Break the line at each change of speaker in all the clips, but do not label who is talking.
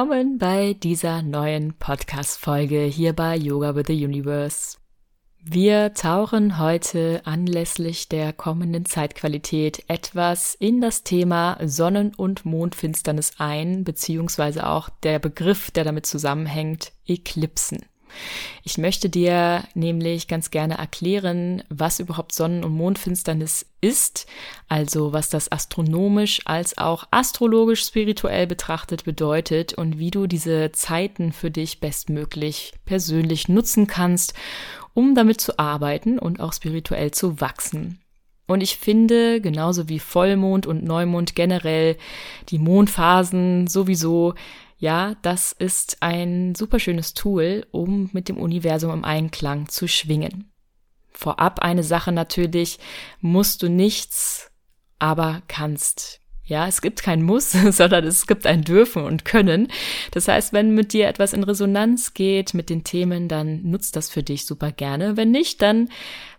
willkommen bei dieser neuen Podcast-Folge hier bei Yoga with the Universe. Wir tauchen heute anlässlich der kommenden Zeitqualität etwas in das Thema Sonnen- und Mondfinsternis ein, beziehungsweise auch der Begriff, der damit zusammenhängt, Eklipsen. Ich möchte dir nämlich ganz gerne erklären, was überhaupt Sonnen- und Mondfinsternis ist, also was das astronomisch als auch astrologisch spirituell betrachtet bedeutet und wie du diese Zeiten für dich bestmöglich persönlich nutzen kannst, um damit zu arbeiten und auch spirituell zu wachsen. Und ich finde, genauso wie Vollmond und Neumond generell, die Mondphasen sowieso ja, das ist ein super schönes Tool, um mit dem Universum im Einklang zu schwingen. Vorab eine Sache natürlich, musst du nichts, aber kannst. Ja, es gibt kein Muss, sondern es gibt ein Dürfen und Können. Das heißt, wenn mit dir etwas in Resonanz geht mit den Themen, dann nutzt das für dich super gerne. Wenn nicht, dann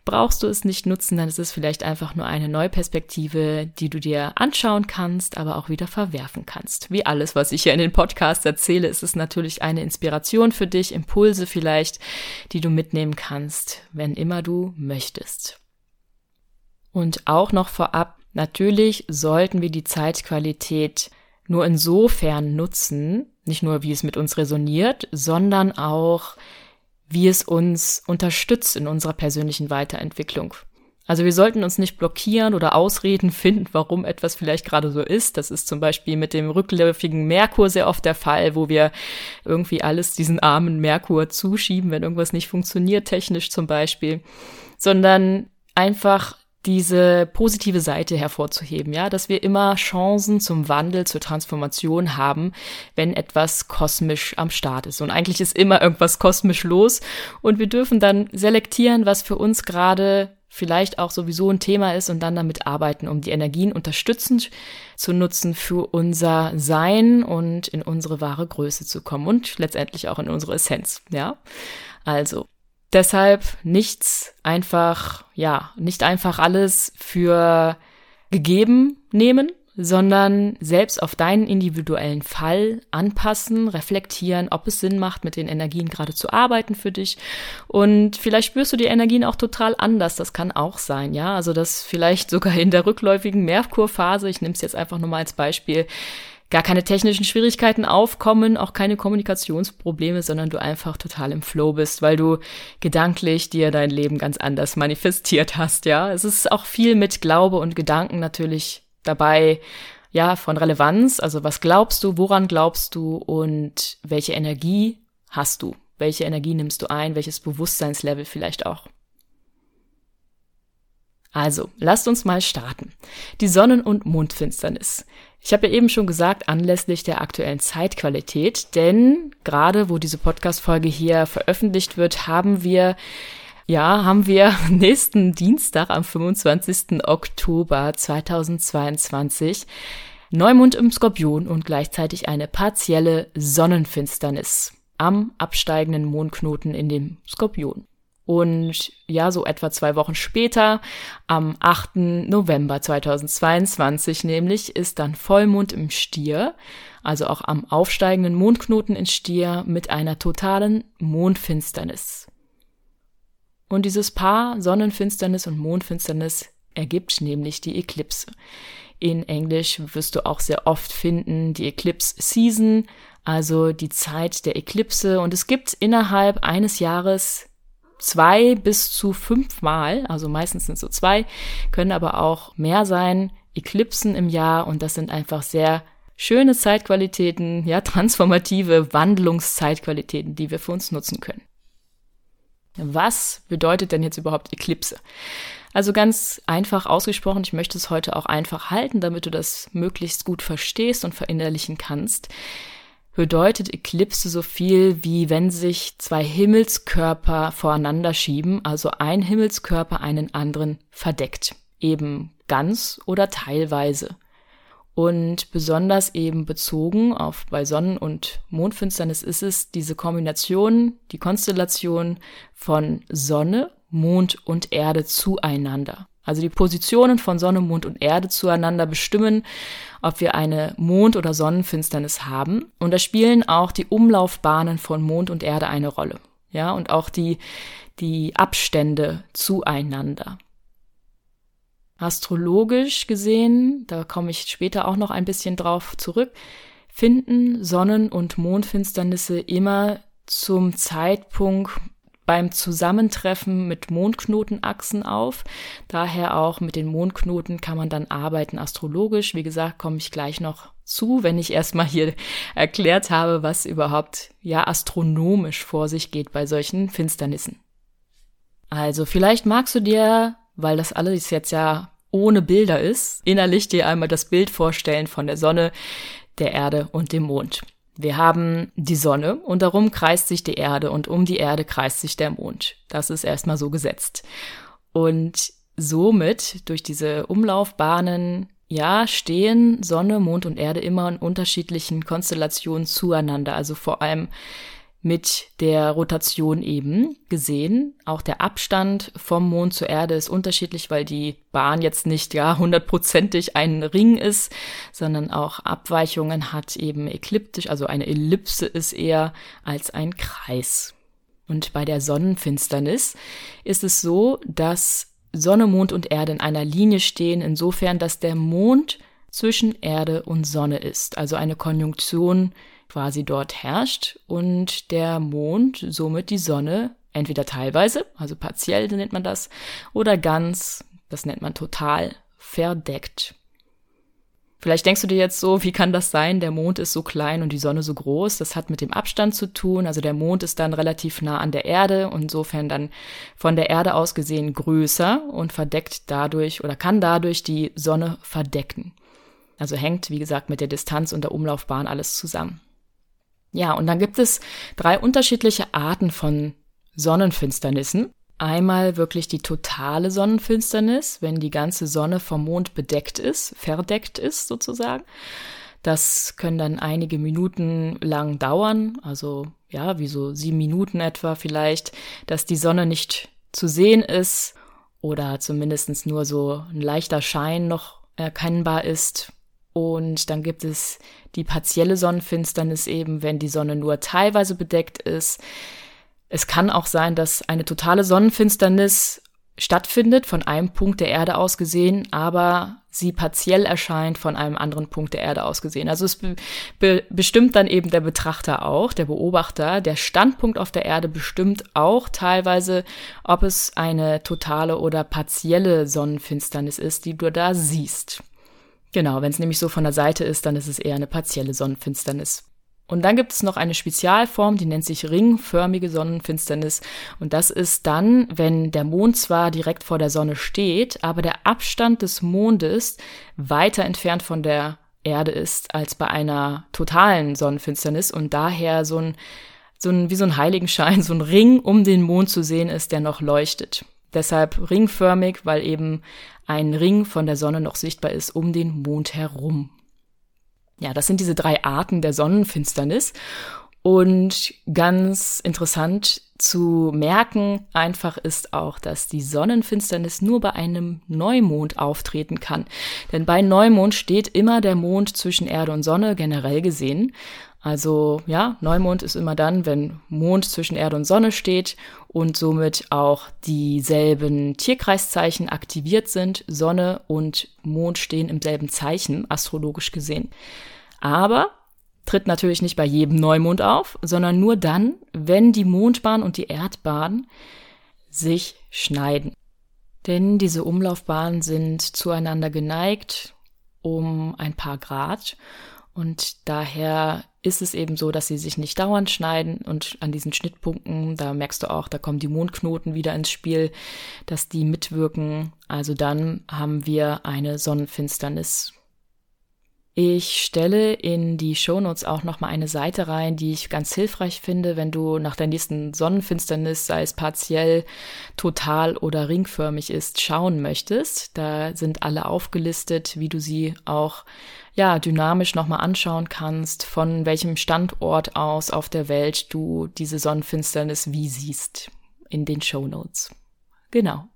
brauchst du es nicht nutzen, dann ist es vielleicht einfach nur eine Neuperspektive, die du dir anschauen kannst, aber auch wieder verwerfen kannst. Wie alles, was ich hier in den Podcasts erzähle, ist es natürlich eine Inspiration für dich, Impulse vielleicht, die du mitnehmen kannst, wenn immer du möchtest. Und auch noch vorab, natürlich sollten wir die Zeitqualität nur insofern nutzen, nicht nur wie es mit uns resoniert, sondern auch wie es uns unterstützt in unserer persönlichen Weiterentwicklung. Also wir sollten uns nicht blockieren oder Ausreden finden, warum etwas vielleicht gerade so ist. Das ist zum Beispiel mit dem rückläufigen Merkur sehr oft der Fall, wo wir irgendwie alles diesen armen Merkur zuschieben, wenn irgendwas nicht funktioniert, technisch zum Beispiel, sondern einfach diese positive Seite hervorzuheben, ja, dass wir immer Chancen zum Wandel, zur Transformation haben, wenn etwas kosmisch am Start ist. Und eigentlich ist immer irgendwas kosmisch los und wir dürfen dann selektieren, was für uns gerade vielleicht auch sowieso ein Thema ist und dann damit arbeiten, um die Energien unterstützend zu nutzen für unser Sein und in unsere wahre Größe zu kommen und letztendlich auch in unsere Essenz, ja. Also, Deshalb nichts einfach, ja, nicht einfach alles für gegeben nehmen, sondern selbst auf deinen individuellen Fall anpassen, reflektieren, ob es Sinn macht, mit den Energien gerade zu arbeiten für dich. Und vielleicht spürst du die Energien auch total anders. Das kann auch sein, ja. Also, dass vielleicht sogar in der rückläufigen Merkurphase, ich nehme es jetzt einfach nur mal als Beispiel, gar keine technischen Schwierigkeiten aufkommen, auch keine Kommunikationsprobleme, sondern du einfach total im Flow bist, weil du gedanklich dir dein Leben ganz anders manifestiert hast, ja. Es ist auch viel mit Glaube und Gedanken natürlich dabei, ja, von Relevanz. Also was glaubst du, woran glaubst du und welche Energie hast du? Welche Energie nimmst du ein? Welches Bewusstseinslevel vielleicht auch? Also, lasst uns mal starten. Die Sonnen- und Mondfinsternis. Ich habe ja eben schon gesagt, anlässlich der aktuellen Zeitqualität, denn gerade wo diese Podcast-Folge hier veröffentlicht wird, haben wir ja, haben wir nächsten Dienstag am 25. Oktober 2022 Neumond im Skorpion und gleichzeitig eine partielle Sonnenfinsternis am absteigenden Mondknoten in dem Skorpion. Und ja, so etwa zwei Wochen später, am 8. November 2022 nämlich, ist dann Vollmond im Stier, also auch am aufsteigenden Mondknoten in Stier mit einer totalen Mondfinsternis. Und dieses Paar Sonnenfinsternis und Mondfinsternis ergibt nämlich die Eklipse. In Englisch wirst du auch sehr oft finden die Eclipse Season, also die Zeit der Eklipse. Und es gibt innerhalb eines Jahres zwei bis zu fünfmal, also meistens sind es so zwei, können aber auch mehr sein, Eklipsen im Jahr und das sind einfach sehr schöne Zeitqualitäten, ja, transformative Wandlungszeitqualitäten, die wir für uns nutzen können. Was bedeutet denn jetzt überhaupt Eklipse? Also ganz einfach ausgesprochen, ich möchte es heute auch einfach halten, damit du das möglichst gut verstehst und verinnerlichen kannst bedeutet Eklipse so viel wie wenn sich zwei Himmelskörper voreinander schieben, also ein Himmelskörper einen anderen verdeckt, eben ganz oder teilweise. Und besonders eben bezogen auf bei Sonnen- und Mondfinsternis ist es diese Kombination, die Konstellation von Sonne, Mond und Erde zueinander. Also die Positionen von Sonne, Mond und Erde zueinander bestimmen, ob wir eine Mond- oder Sonnenfinsternis haben. Und da spielen auch die Umlaufbahnen von Mond und Erde eine Rolle. Ja, und auch die, die Abstände zueinander. Astrologisch gesehen, da komme ich später auch noch ein bisschen drauf zurück, finden Sonnen- und Mondfinsternisse immer zum Zeitpunkt beim Zusammentreffen mit Mondknotenachsen auf. Daher auch mit den Mondknoten kann man dann arbeiten astrologisch. Wie gesagt, komme ich gleich noch zu, wenn ich erstmal hier erklärt habe, was überhaupt ja astronomisch vor sich geht bei solchen Finsternissen. Also vielleicht magst du dir, weil das alles jetzt ja ohne Bilder ist, innerlich dir einmal das Bild vorstellen von der Sonne, der Erde und dem Mond. Wir haben die Sonne und darum kreist sich die Erde und um die Erde kreist sich der Mond. Das ist erstmal so gesetzt. Und somit durch diese Umlaufbahnen ja, stehen Sonne, Mond und Erde immer in unterschiedlichen Konstellationen zueinander. Also vor allem mit der Rotation eben gesehen. Auch der Abstand vom Mond zur Erde ist unterschiedlich, weil die Bahn jetzt nicht ja hundertprozentig ein Ring ist, sondern auch Abweichungen hat eben ekliptisch, also eine Ellipse ist eher als ein Kreis. Und bei der Sonnenfinsternis ist es so, dass Sonne, Mond und Erde in einer Linie stehen, insofern, dass der Mond zwischen Erde und Sonne ist, also eine Konjunktion quasi dort herrscht und der Mond somit die Sonne entweder teilweise, also partiell nennt man das, oder ganz, das nennt man total, verdeckt. Vielleicht denkst du dir jetzt so, wie kann das sein? Der Mond ist so klein und die Sonne so groß. Das hat mit dem Abstand zu tun. Also der Mond ist dann relativ nah an der Erde und insofern dann von der Erde aus gesehen größer und verdeckt dadurch oder kann dadurch die Sonne verdecken. Also hängt, wie gesagt, mit der Distanz und der Umlaufbahn alles zusammen. Ja, und dann gibt es drei unterschiedliche Arten von Sonnenfinsternissen. Einmal wirklich die totale Sonnenfinsternis, wenn die ganze Sonne vom Mond bedeckt ist, verdeckt ist sozusagen. Das können dann einige Minuten lang dauern, also ja, wie so sieben Minuten etwa vielleicht, dass die Sonne nicht zu sehen ist oder zumindest nur so ein leichter Schein noch erkennbar ist. Und dann gibt es die partielle Sonnenfinsternis eben, wenn die Sonne nur teilweise bedeckt ist. Es kann auch sein, dass eine totale Sonnenfinsternis stattfindet, von einem Punkt der Erde aus gesehen, aber sie partiell erscheint von einem anderen Punkt der Erde aus gesehen. Also es be be bestimmt dann eben der Betrachter auch, der Beobachter, der Standpunkt auf der Erde bestimmt auch teilweise, ob es eine totale oder partielle Sonnenfinsternis ist, die du da siehst. Genau, wenn es nämlich so von der Seite ist, dann ist es eher eine partielle Sonnenfinsternis. Und dann gibt es noch eine Spezialform, die nennt sich ringförmige Sonnenfinsternis. Und das ist dann, wenn der Mond zwar direkt vor der Sonne steht, aber der Abstand des Mondes weiter entfernt von der Erde ist als bei einer totalen Sonnenfinsternis und daher so ein, so ein, wie so ein Heiligenschein, so ein Ring um den Mond zu sehen ist, der noch leuchtet. Deshalb ringförmig, weil eben ein Ring von der Sonne noch sichtbar ist um den Mond herum. Ja, das sind diese drei Arten der Sonnenfinsternis. Und ganz interessant zu merken einfach ist auch, dass die Sonnenfinsternis nur bei einem Neumond auftreten kann. Denn bei Neumond steht immer der Mond zwischen Erde und Sonne generell gesehen. Also ja, Neumond ist immer dann, wenn Mond zwischen Erde und Sonne steht und somit auch dieselben Tierkreiszeichen aktiviert sind. Sonne und Mond stehen im selben Zeichen, astrologisch gesehen. Aber tritt natürlich nicht bei jedem Neumond auf, sondern nur dann, wenn die Mondbahn und die Erdbahn sich schneiden. Denn diese Umlaufbahnen sind zueinander geneigt um ein paar Grad und daher ist es eben so, dass sie sich nicht dauernd schneiden und an diesen Schnittpunkten, da merkst du auch, da kommen die Mondknoten wieder ins Spiel, dass die mitwirken. Also dann haben wir eine Sonnenfinsternis. Ich stelle in die Shownotes auch nochmal eine Seite rein, die ich ganz hilfreich finde, wenn du nach der nächsten Sonnenfinsternis, sei es partiell, total oder ringförmig ist, schauen möchtest. Da sind alle aufgelistet, wie du sie auch ja, dynamisch nochmal anschauen kannst, von welchem Standort aus auf der Welt du diese Sonnenfinsternis wie siehst in den Show Notes. Genau.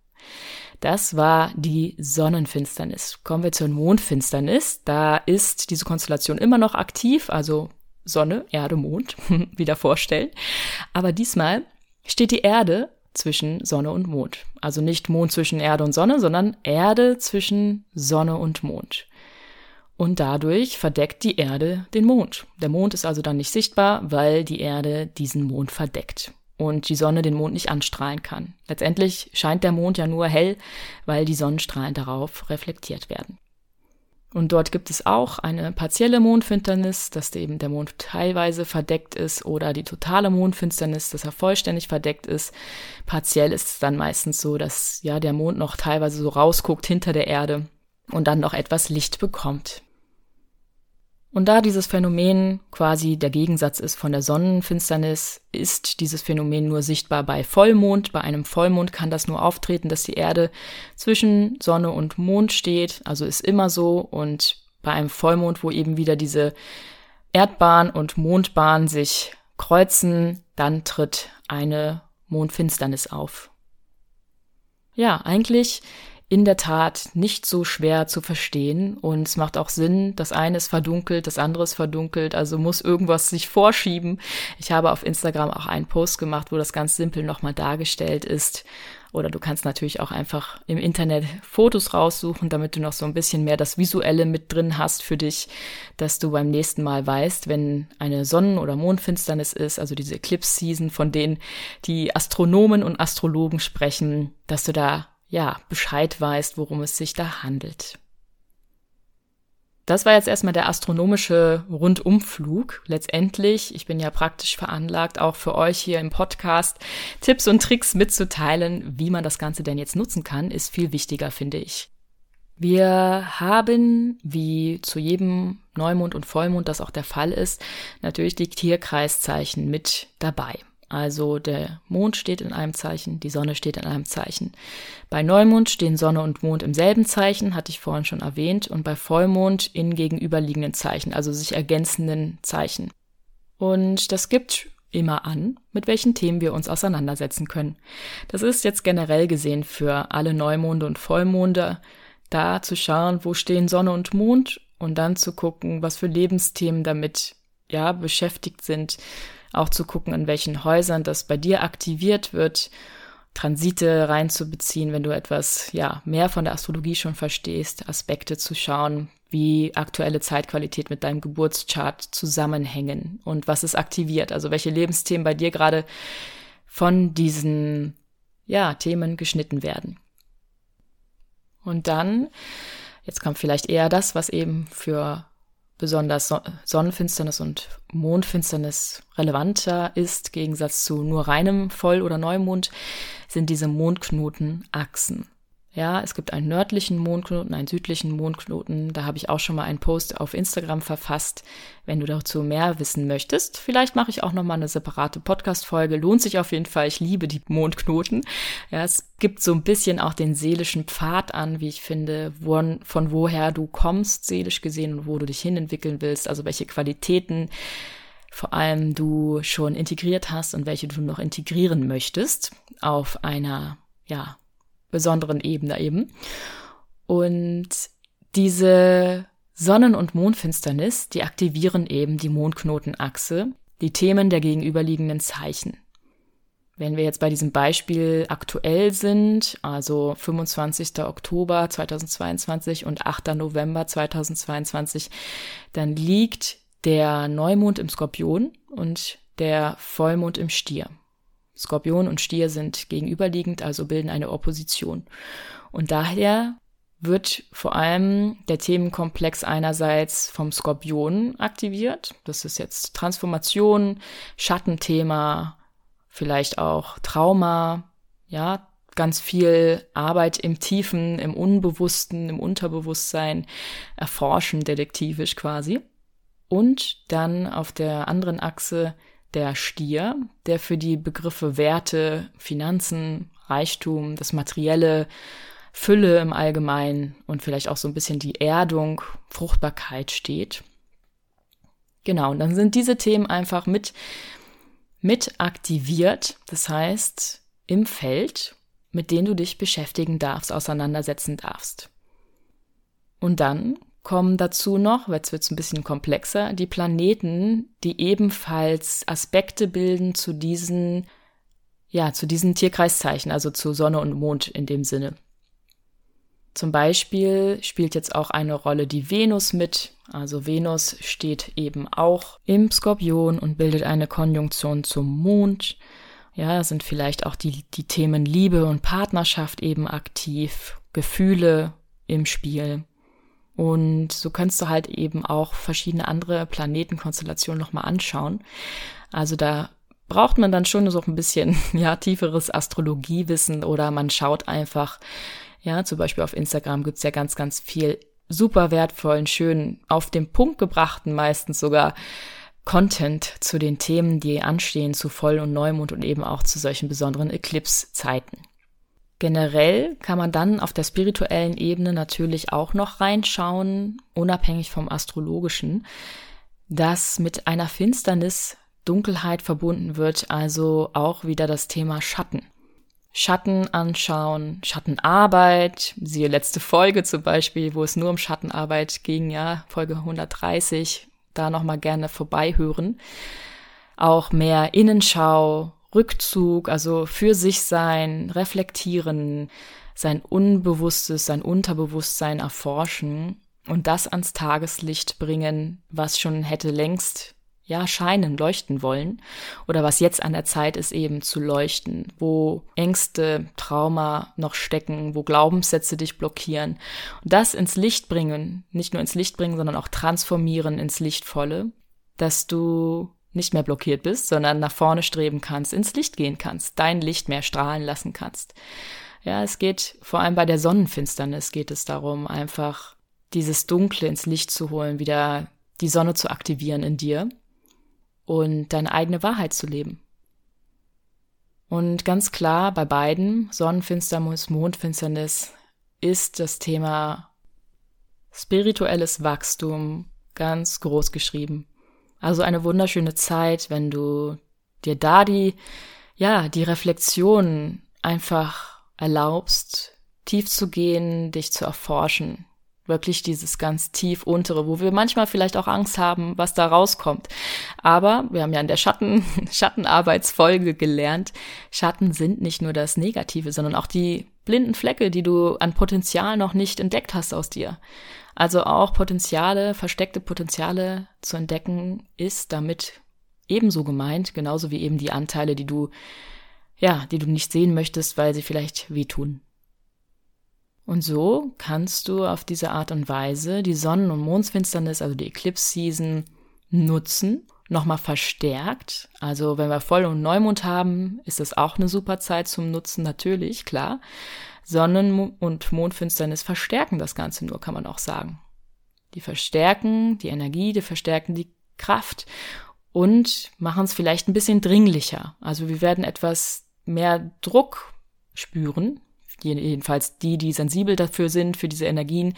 Das war die Sonnenfinsternis. Kommen wir zur Mondfinsternis. Da ist diese Konstellation immer noch aktiv, also Sonne, Erde, Mond, wieder vorstellen. Aber diesmal steht die Erde zwischen Sonne und Mond. Also nicht Mond zwischen Erde und Sonne, sondern Erde zwischen Sonne und Mond. Und dadurch verdeckt die Erde den Mond. Der Mond ist also dann nicht sichtbar, weil die Erde diesen Mond verdeckt und die Sonne den Mond nicht anstrahlen kann. Letztendlich scheint der Mond ja nur hell, weil die Sonnenstrahlen darauf reflektiert werden. Und dort gibt es auch eine partielle Mondfinsternis, dass eben der Mond teilweise verdeckt ist oder die totale Mondfinsternis, dass er vollständig verdeckt ist. Partiell ist es dann meistens so, dass ja der Mond noch teilweise so rausguckt hinter der Erde und dann noch etwas Licht bekommt. Und da dieses Phänomen quasi der Gegensatz ist von der Sonnenfinsternis, ist dieses Phänomen nur sichtbar bei Vollmond. Bei einem Vollmond kann das nur auftreten, dass die Erde zwischen Sonne und Mond steht, also ist immer so. Und bei einem Vollmond, wo eben wieder diese Erdbahn und Mondbahn sich kreuzen, dann tritt eine Mondfinsternis auf. Ja, eigentlich in der Tat nicht so schwer zu verstehen und es macht auch Sinn, das eine ist verdunkelt, das andere ist verdunkelt, also muss irgendwas sich vorschieben. Ich habe auf Instagram auch einen Post gemacht, wo das ganz simpel nochmal dargestellt ist. Oder du kannst natürlich auch einfach im Internet Fotos raussuchen, damit du noch so ein bisschen mehr das Visuelle mit drin hast für dich, dass du beim nächsten Mal weißt, wenn eine Sonnen- oder Mondfinsternis ist, also diese Eclipse-Season, von denen die Astronomen und Astrologen sprechen, dass du da ja, Bescheid weißt, worum es sich da handelt. Das war jetzt erstmal der astronomische Rundumflug. Letztendlich, ich bin ja praktisch veranlagt, auch für euch hier im Podcast Tipps und Tricks mitzuteilen, wie man das Ganze denn jetzt nutzen kann, ist viel wichtiger, finde ich. Wir haben, wie zu jedem Neumond und Vollmond das auch der Fall ist, natürlich die Tierkreiszeichen mit dabei. Also der Mond steht in einem Zeichen, die Sonne steht in einem Zeichen. Bei Neumond stehen Sonne und Mond im selben Zeichen, hatte ich vorhin schon erwähnt, und bei Vollmond in gegenüberliegenden Zeichen, also sich ergänzenden Zeichen. Und das gibt immer an, mit welchen Themen wir uns auseinandersetzen können. Das ist jetzt generell gesehen für alle Neumonde und Vollmonde, da zu schauen, wo stehen Sonne und Mond und dann zu gucken, was für Lebensthemen damit ja beschäftigt sind auch zu gucken, in welchen Häusern das bei dir aktiviert wird, Transite reinzubeziehen, wenn du etwas ja mehr von der Astrologie schon verstehst, Aspekte zu schauen, wie aktuelle Zeitqualität mit deinem Geburtschart zusammenhängen und was es aktiviert, also welche Lebensthemen bei dir gerade von diesen ja Themen geschnitten werden. Und dann jetzt kommt vielleicht eher das, was eben für besonders Sonnenfinsternis und Mondfinsternis relevanter ist, Gegensatz zu nur reinem Voll- oder Neumond, sind diese Mondknotenachsen. Ja, es gibt einen nördlichen Mondknoten, einen südlichen Mondknoten. Da habe ich auch schon mal einen Post auf Instagram verfasst, wenn du dazu mehr wissen möchtest. Vielleicht mache ich auch noch mal eine separate Podcast-Folge. Lohnt sich auf jeden Fall. Ich liebe die Mondknoten. Ja, es gibt so ein bisschen auch den seelischen Pfad an, wie ich finde, wo, von woher du kommst, seelisch gesehen, und wo du dich hinentwickeln willst. Also welche Qualitäten vor allem du schon integriert hast und welche du noch integrieren möchtest auf einer, ja, besonderen Ebene eben. Und diese Sonnen- und Mondfinsternis, die aktivieren eben die Mondknotenachse, die Themen der gegenüberliegenden Zeichen. Wenn wir jetzt bei diesem Beispiel aktuell sind, also 25. Oktober 2022 und 8. November 2022, dann liegt der Neumond im Skorpion und der Vollmond im Stier. Skorpion und Stier sind gegenüberliegend, also bilden eine Opposition. Und daher wird vor allem der Themenkomplex einerseits vom Skorpion aktiviert. Das ist jetzt Transformation, Schattenthema, vielleicht auch Trauma, ja, ganz viel Arbeit im Tiefen, im Unbewussten, im Unterbewusstsein, erforschen, detektivisch quasi. Und dann auf der anderen Achse der Stier, der für die Begriffe Werte, Finanzen, Reichtum, das Materielle, Fülle im Allgemeinen und vielleicht auch so ein bisschen die Erdung, Fruchtbarkeit steht. Genau, und dann sind diese Themen einfach mit, mit aktiviert. Das heißt, im Feld mit denen du dich beschäftigen darfst, auseinandersetzen darfst. Und dann kommen dazu noch, jetzt wird es ein bisschen komplexer, die Planeten, die ebenfalls Aspekte bilden zu diesen, ja, zu diesen Tierkreiszeichen, also zu Sonne und Mond in dem Sinne. Zum Beispiel spielt jetzt auch eine Rolle die Venus mit. Also Venus steht eben auch im Skorpion und bildet eine Konjunktion zum Mond. Ja, sind vielleicht auch die, die Themen Liebe und Partnerschaft eben aktiv, Gefühle im Spiel. Und so kannst du halt eben auch verschiedene andere Planetenkonstellationen nochmal anschauen. Also da braucht man dann schon so ein bisschen, ja, tieferes Astrologiewissen oder man schaut einfach, ja, zum Beispiel auf Instagram gibt's ja ganz, ganz viel super wertvollen, schönen, auf den Punkt gebrachten, meistens sogar Content zu den Themen, die anstehen, zu Voll- und Neumond und eben auch zu solchen besonderen Eclipse-Zeiten. Generell kann man dann auf der spirituellen Ebene natürlich auch noch reinschauen, unabhängig vom astrologischen, dass mit einer Finsternis Dunkelheit verbunden wird, also auch wieder das Thema Schatten. Schatten anschauen, Schattenarbeit, siehe letzte Folge zum Beispiel, wo es nur um Schattenarbeit ging, ja, Folge 130, da nochmal gerne vorbeihören. Auch mehr Innenschau, Rückzug, also für sich sein, reflektieren, sein Unbewusstes, sein Unterbewusstsein erforschen und das ans Tageslicht bringen, was schon hätte längst ja scheinen, leuchten wollen oder was jetzt an der Zeit ist eben zu leuchten, wo Ängste, Trauma noch stecken, wo Glaubenssätze dich blockieren und das ins Licht bringen, nicht nur ins Licht bringen, sondern auch transformieren ins Lichtvolle, dass du nicht mehr blockiert bist, sondern nach vorne streben kannst, ins Licht gehen kannst, dein Licht mehr strahlen lassen kannst. Ja, es geht vor allem bei der Sonnenfinsternis geht es darum, einfach dieses Dunkle ins Licht zu holen, wieder die Sonne zu aktivieren in dir und deine eigene Wahrheit zu leben. Und ganz klar bei beiden, Sonnenfinsternis, Mondfinsternis, ist das Thema spirituelles Wachstum ganz groß geschrieben. Also eine wunderschöne Zeit, wenn du dir da die, ja, die Reflexion einfach erlaubst, tief zu gehen, dich zu erforschen. Wirklich dieses ganz tief untere, wo wir manchmal vielleicht auch Angst haben, was da rauskommt. Aber wir haben ja in der Schatten, Schattenarbeitsfolge gelernt, Schatten sind nicht nur das Negative, sondern auch die blinden Flecke, die du an Potenzial noch nicht entdeckt hast aus dir. Also auch Potenziale, versteckte Potenziale zu entdecken, ist damit ebenso gemeint, genauso wie eben die Anteile, die du, ja, die du nicht sehen möchtest, weil sie vielleicht wehtun. Und so kannst du auf diese Art und Weise die Sonnen- und Mondsfinsternis, also die Eclipse-Season, nutzen, nochmal verstärkt. Also wenn wir Voll- und Neumond haben, ist das auch eine super Zeit zum Nutzen, natürlich, klar. Sonnen- und Mondfinsternis verstärken das Ganze nur, kann man auch sagen. Die verstärken die Energie, die verstärken die Kraft und machen es vielleicht ein bisschen dringlicher. Also wir werden etwas mehr Druck spüren, jedenfalls die, die sensibel dafür sind, für diese Energien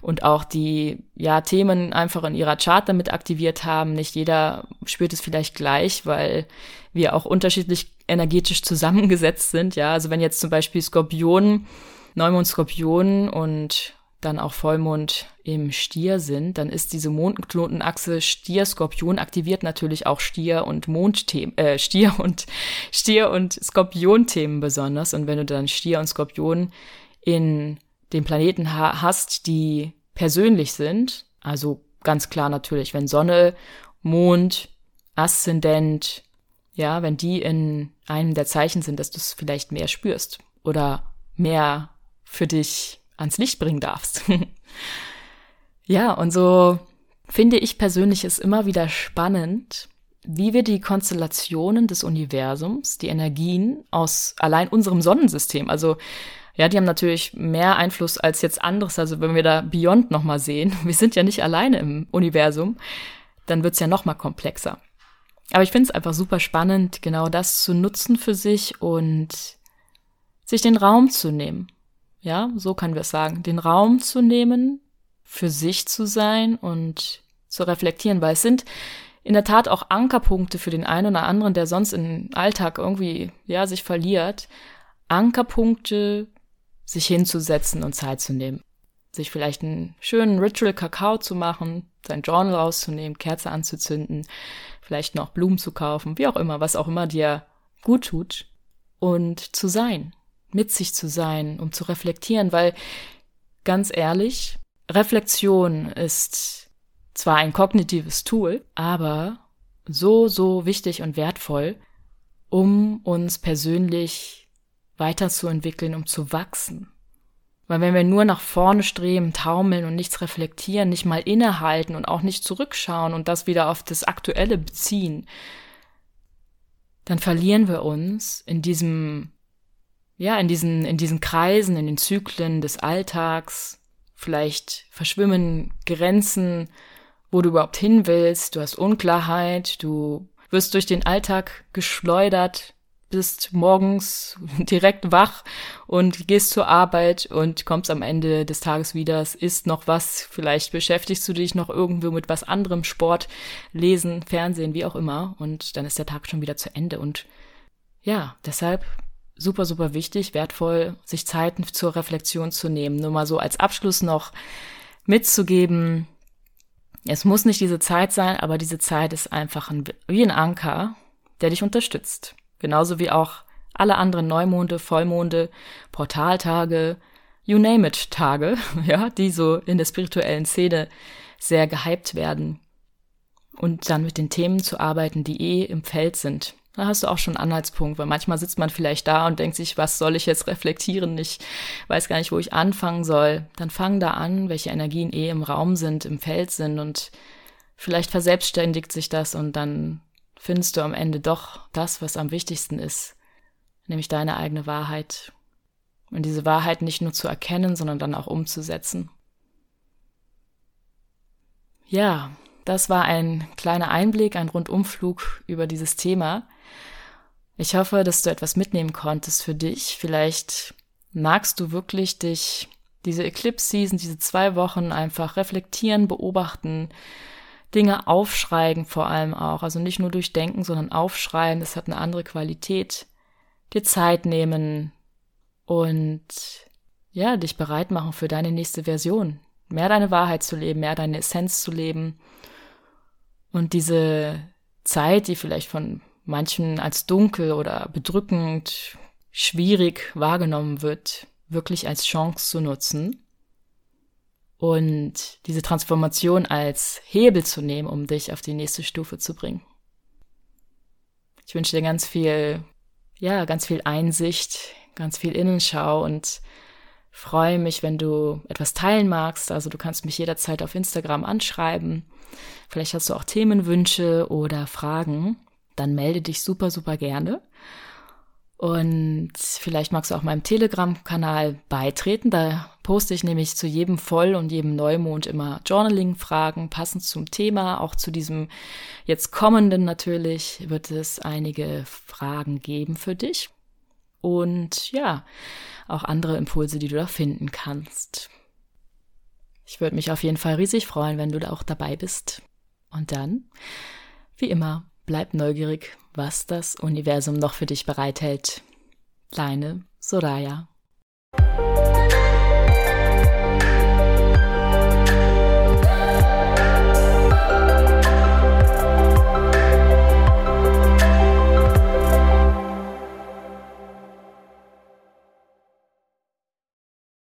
und auch die, ja, Themen einfach in ihrer Chart damit aktiviert haben. Nicht jeder spürt es vielleicht gleich, weil wir auch unterschiedlich energetisch zusammengesetzt sind, ja. Also wenn jetzt zum Beispiel Skorpion, Neumond Skorpion und dann auch Vollmond im Stier sind, dann ist diese Mondknotenachse Stier-Skorpion aktiviert natürlich auch Stier- und Mondthemen, äh, Stier und Stier- und Skorpion-Themen besonders. Und wenn du dann Stier und Skorpion in den Planeten ha hast, die persönlich sind, also ganz klar natürlich, wenn Sonne, Mond, Aszendent, ja, wenn die in einem der Zeichen sind, dass du es vielleicht mehr spürst oder mehr für dich ans Licht bringen darfst. ja, und so finde ich persönlich es immer wieder spannend, wie wir die Konstellationen des Universums, die Energien aus allein unserem Sonnensystem, also ja, die haben natürlich mehr Einfluss als jetzt anderes. Also wenn wir da Beyond nochmal sehen, wir sind ja nicht alleine im Universum, dann wird's ja nochmal komplexer. Aber ich finde es einfach super spannend, genau das zu nutzen für sich und sich den Raum zu nehmen ja, so können wir es sagen, den Raum zu nehmen, für sich zu sein und zu reflektieren, weil es sind in der Tat auch Ankerpunkte für den einen oder anderen, der sonst im Alltag irgendwie, ja, sich verliert, Ankerpunkte, sich hinzusetzen und Zeit zu nehmen. Sich vielleicht einen schönen Ritual Kakao zu machen, sein Journal rauszunehmen, Kerze anzuzünden, vielleicht noch Blumen zu kaufen, wie auch immer, was auch immer dir gut tut. Und zu sein, mit sich zu sein, um zu reflektieren, weil ganz ehrlich, Reflexion ist zwar ein kognitives Tool, aber so, so wichtig und wertvoll, um uns persönlich weiterzuentwickeln, um zu wachsen. Weil wenn wir nur nach vorne streben, taumeln und nichts reflektieren, nicht mal innehalten und auch nicht zurückschauen und das wieder auf das Aktuelle beziehen, dann verlieren wir uns in diesem, ja, in diesen, in diesen Kreisen, in den Zyklen des Alltags. Vielleicht verschwimmen Grenzen, wo du überhaupt hin willst. Du hast Unklarheit, du wirst durch den Alltag geschleudert, bist morgens direkt wach und gehst zur Arbeit und kommst am Ende des Tages wieder. Es ist noch was. Vielleicht beschäftigst du dich noch irgendwo mit was anderem, Sport, Lesen, Fernsehen, wie auch immer. Und dann ist der Tag schon wieder zu Ende. Und ja, deshalb super, super wichtig, wertvoll, sich Zeiten zur Reflexion zu nehmen. Nur mal so als Abschluss noch mitzugeben. Es muss nicht diese Zeit sein, aber diese Zeit ist einfach ein, wie ein Anker, der dich unterstützt. Genauso wie auch alle anderen Neumonde, Vollmonde, Portaltage, you name it Tage, ja, die so in der spirituellen Szene sehr gehypt werden. Und dann mit den Themen zu arbeiten, die eh im Feld sind. Da hast du auch schon einen Anhaltspunkt, weil manchmal sitzt man vielleicht da und denkt sich, was soll ich jetzt reflektieren? Ich weiß gar nicht, wo ich anfangen soll. Dann fang da an, welche Energien eh im Raum sind, im Feld sind und vielleicht verselbstständigt sich das und dann findest du am Ende doch das, was am wichtigsten ist, nämlich deine eigene Wahrheit. Und diese Wahrheit nicht nur zu erkennen, sondern dann auch umzusetzen. Ja, das war ein kleiner Einblick, ein Rundumflug über dieses Thema. Ich hoffe, dass du etwas mitnehmen konntest für dich. Vielleicht magst du wirklich dich diese Eclipse Season, diese zwei Wochen einfach reflektieren, beobachten, Dinge aufschreiben vor allem auch. Also nicht nur durchdenken, sondern aufschreiben. Das hat eine andere Qualität. Dir Zeit nehmen und ja, dich bereit machen für deine nächste Version. Mehr deine Wahrheit zu leben, mehr deine Essenz zu leben. Und diese Zeit, die vielleicht von manchen als dunkel oder bedrückend, schwierig wahrgenommen wird, wirklich als Chance zu nutzen und diese Transformation als Hebel zu nehmen, um dich auf die nächste Stufe zu bringen. Ich wünsche dir ganz viel, ja, ganz viel Einsicht, ganz viel Innenschau und freue mich, wenn du etwas teilen magst. Also du kannst mich jederzeit auf Instagram anschreiben. Vielleicht hast du auch Themenwünsche oder Fragen. Dann melde dich super, super gerne. Und vielleicht magst du auch meinem Telegram-Kanal beitreten. Da poste ich nämlich zu jedem Voll- und jedem Neumond immer Journaling-Fragen, passend zum Thema. Auch zu diesem jetzt kommenden natürlich wird es einige Fragen geben für dich. Und ja, auch andere Impulse, die du da finden kannst. Ich würde mich auf jeden Fall riesig freuen, wenn du da auch dabei bist. Und dann, wie immer, bleib neugierig was das Universum noch für dich bereithält. Deine Soraya.